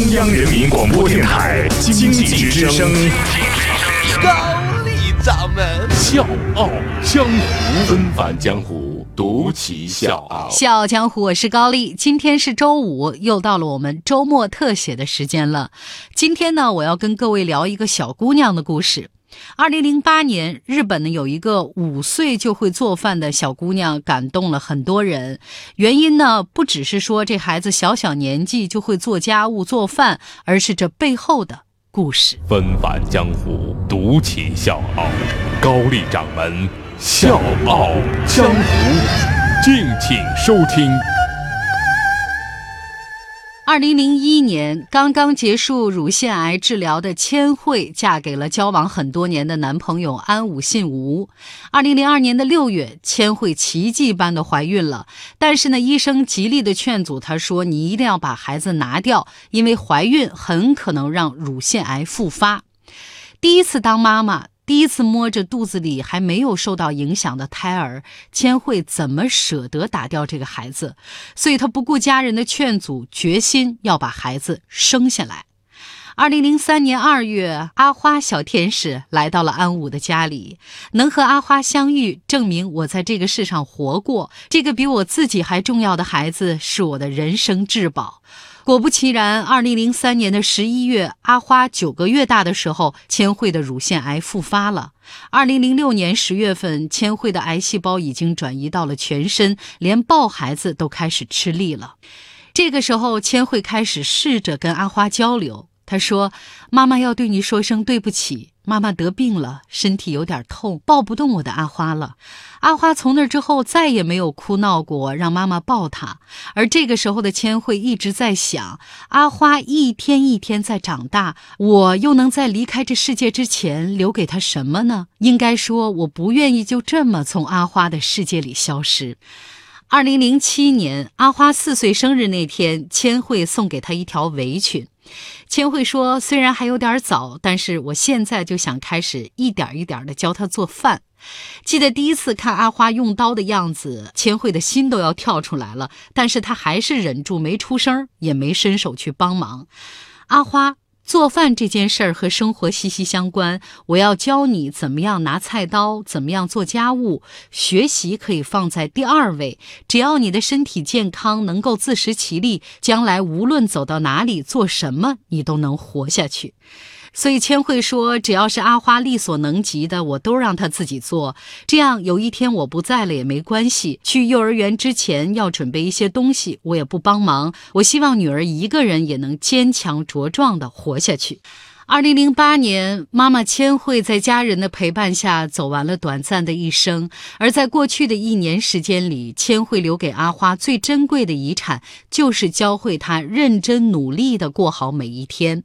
中央人民广播电台经济之声，高丽掌门笑傲江湖，纷返江湖，独骑笑傲。笑傲江湖，我是高丽。今天是周五，又到了我们周末特写的时间了。今天呢，我要跟各位聊一个小姑娘的故事。二零零八年，日本呢有一个五岁就会做饭的小姑娘，感动了很多人。原因呢，不只是说这孩子小小年纪就会做家务做饭，而是这背后的故事。纷繁江湖，独起笑傲。高丽掌门笑傲江湖，敬请收听。二零零一年，刚刚结束乳腺癌治疗的千惠嫁给了交往很多年的男朋友安武信吾。二零零二年的六月，千惠奇迹般的怀孕了，但是呢，医生极力的劝阻她说：“你一定要把孩子拿掉，因为怀孕很可能让乳腺癌复发。”第一次当妈妈。第一次摸着肚子里还没有受到影响的胎儿，千惠怎么舍得打掉这个孩子？所以她不顾家人的劝阻，决心要把孩子生下来。二零零三年二月，阿花小天使来到了安武的家里，能和阿花相遇，证明我在这个世上活过。这个比我自己还重要的孩子，是我的人生至宝。果不其然，二零零三年的十一月，阿花九个月大的时候，千惠的乳腺癌复发了。二零零六年十月份，千惠的癌细胞已经转移到了全身，连抱孩子都开始吃力了。这个时候，千惠开始试着跟阿花交流。他说：“妈妈要对你说声对不起。妈妈得病了，身体有点痛，抱不动我的阿花了。阿花从那之后再也没有哭闹过，让妈妈抱她。而这个时候的千惠一直在想：阿花一天一天在长大，我又能在离开这世界之前留给她什么呢？应该说，我不愿意就这么从阿花的世界里消失。”二零零七年，阿花四岁生日那天，千惠送给她一条围裙。千惠说：“虽然还有点早，但是我现在就想开始一点一点的教她做饭。”记得第一次看阿花用刀的样子，千惠的心都要跳出来了，但是她还是忍住没出声，也没伸手去帮忙。阿花。做饭这件事儿和生活息息相关，我要教你怎么样拿菜刀，怎么样做家务。学习可以放在第二位，只要你的身体健康，能够自食其力，将来无论走到哪里，做什么，你都能活下去。所以千惠说：“只要是阿花力所能及的，我都让她自己做。这样有一天我不在了也没关系。去幼儿园之前要准备一些东西，我也不帮忙。我希望女儿一个人也能坚强茁壮的活下去。”二零零八年，妈妈千惠在家人的陪伴下走完了短暂的一生。而在过去的一年时间里，千惠留给阿花最珍贵的遗产，就是教会她认真努力地过好每一天。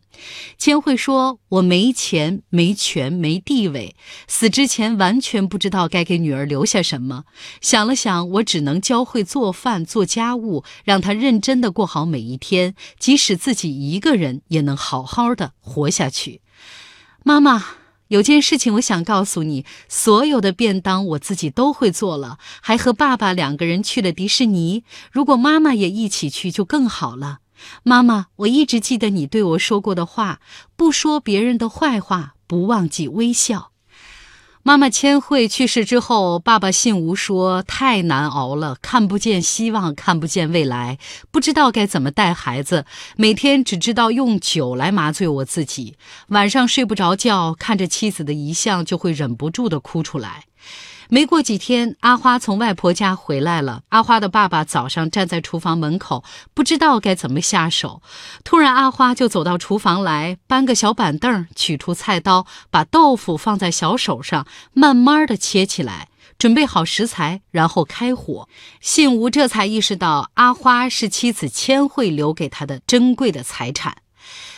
千惠说：“我没钱、没权、没地位，死之前完全不知道该给女儿留下什么。想了想，我只能教会做饭、做家务，让她认真地过好每一天，即使自己一个人也能好好的活下去。”去，妈妈，有件事情我想告诉你：所有的便当我自己都会做了，还和爸爸两个人去了迪士尼。如果妈妈也一起去，就更好了。妈妈，我一直记得你对我说过的话：不说别人的坏话，不忘记微笑。妈妈千惠去世之后，爸爸信吴说太难熬了，看不见希望，看不见未来，不知道该怎么带孩子，每天只知道用酒来麻醉我自己，晚上睡不着觉，看着妻子的遗像就会忍不住的哭出来。没过几天，阿花从外婆家回来了。阿花的爸爸早上站在厨房门口，不知道该怎么下手。突然，阿花就走到厨房来，搬个小板凳，取出菜刀，把豆腐放在小手上，慢慢的切起来，准备好食材，然后开火。信吴这才意识到，阿花是妻子千惠留给他的珍贵的财产。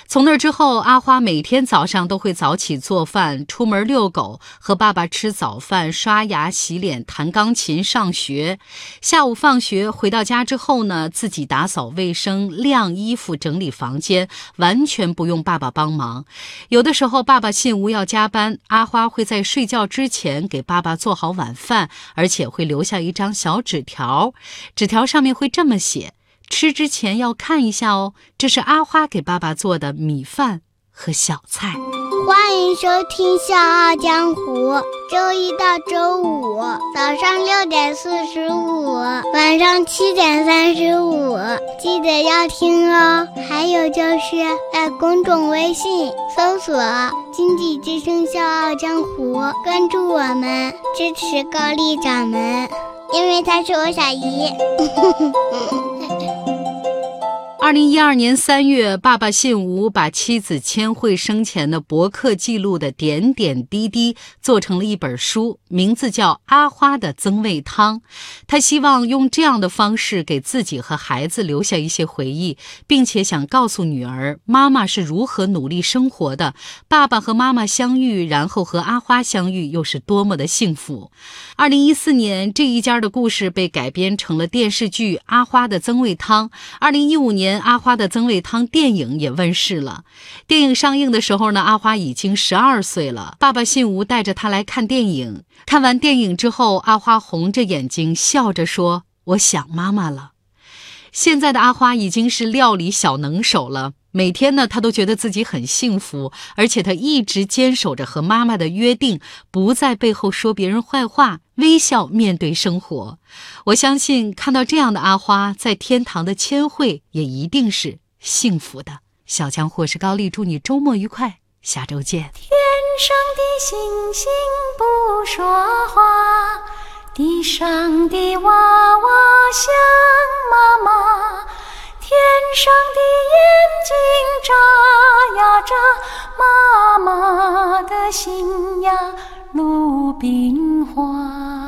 从那之后，阿花每天早上都会早起做饭，出门遛狗，和爸爸吃早饭，刷牙、洗脸，弹钢琴，上学。下午放学回到家之后呢，自己打扫卫生、晾衣服、整理房间，完全不用爸爸帮忙。有的时候，爸爸信吴要加班，阿花会在睡觉之前给爸爸做好晚饭，而且会留下一张小纸条，纸条上面会这么写。吃之前要看一下哦。这是阿花给爸爸做的米饭和小菜。欢迎收听《笑傲江湖》，周一到周五早上六点四十五，晚上七点三十五，记得要听哦。还有就是在公众微信搜索“经济之声笑傲江湖”，关注我们，支持高丽掌门，因为他是我小姨。二零一二年三月，爸爸信吴把妻子千惠生前的博客记录的点点滴滴做成了一本书，名字叫《阿花的增味汤》。他希望用这样的方式给自己和孩子留下一些回忆，并且想告诉女儿，妈妈是如何努力生活的，爸爸和妈妈相遇，然后和阿花相遇，又是多么的幸福。二零一四年，这一家的故事被改编成了电视剧《阿花的增味汤》。二零一五年。阿花的增味汤电影也问世了。电影上映的时候呢，阿花已经十二岁了。爸爸信吴带着她来看电影。看完电影之后，阿花红着眼睛笑着说：“我想妈妈了。”现在的阿花已经是料理小能手了。每天呢，他都觉得自己很幸福，而且他一直坚守着和妈妈的约定，不在背后说别人坏话。微笑面对生活，我相信看到这样的阿花，在天堂的千惠也一定是幸福的。小强或是高丽，祝你周末愉快，下周见。天上的星星不说话，地上的娃娃想妈妈，天上的眼睛眨呀眨，妈妈的心呀。鲁冰花。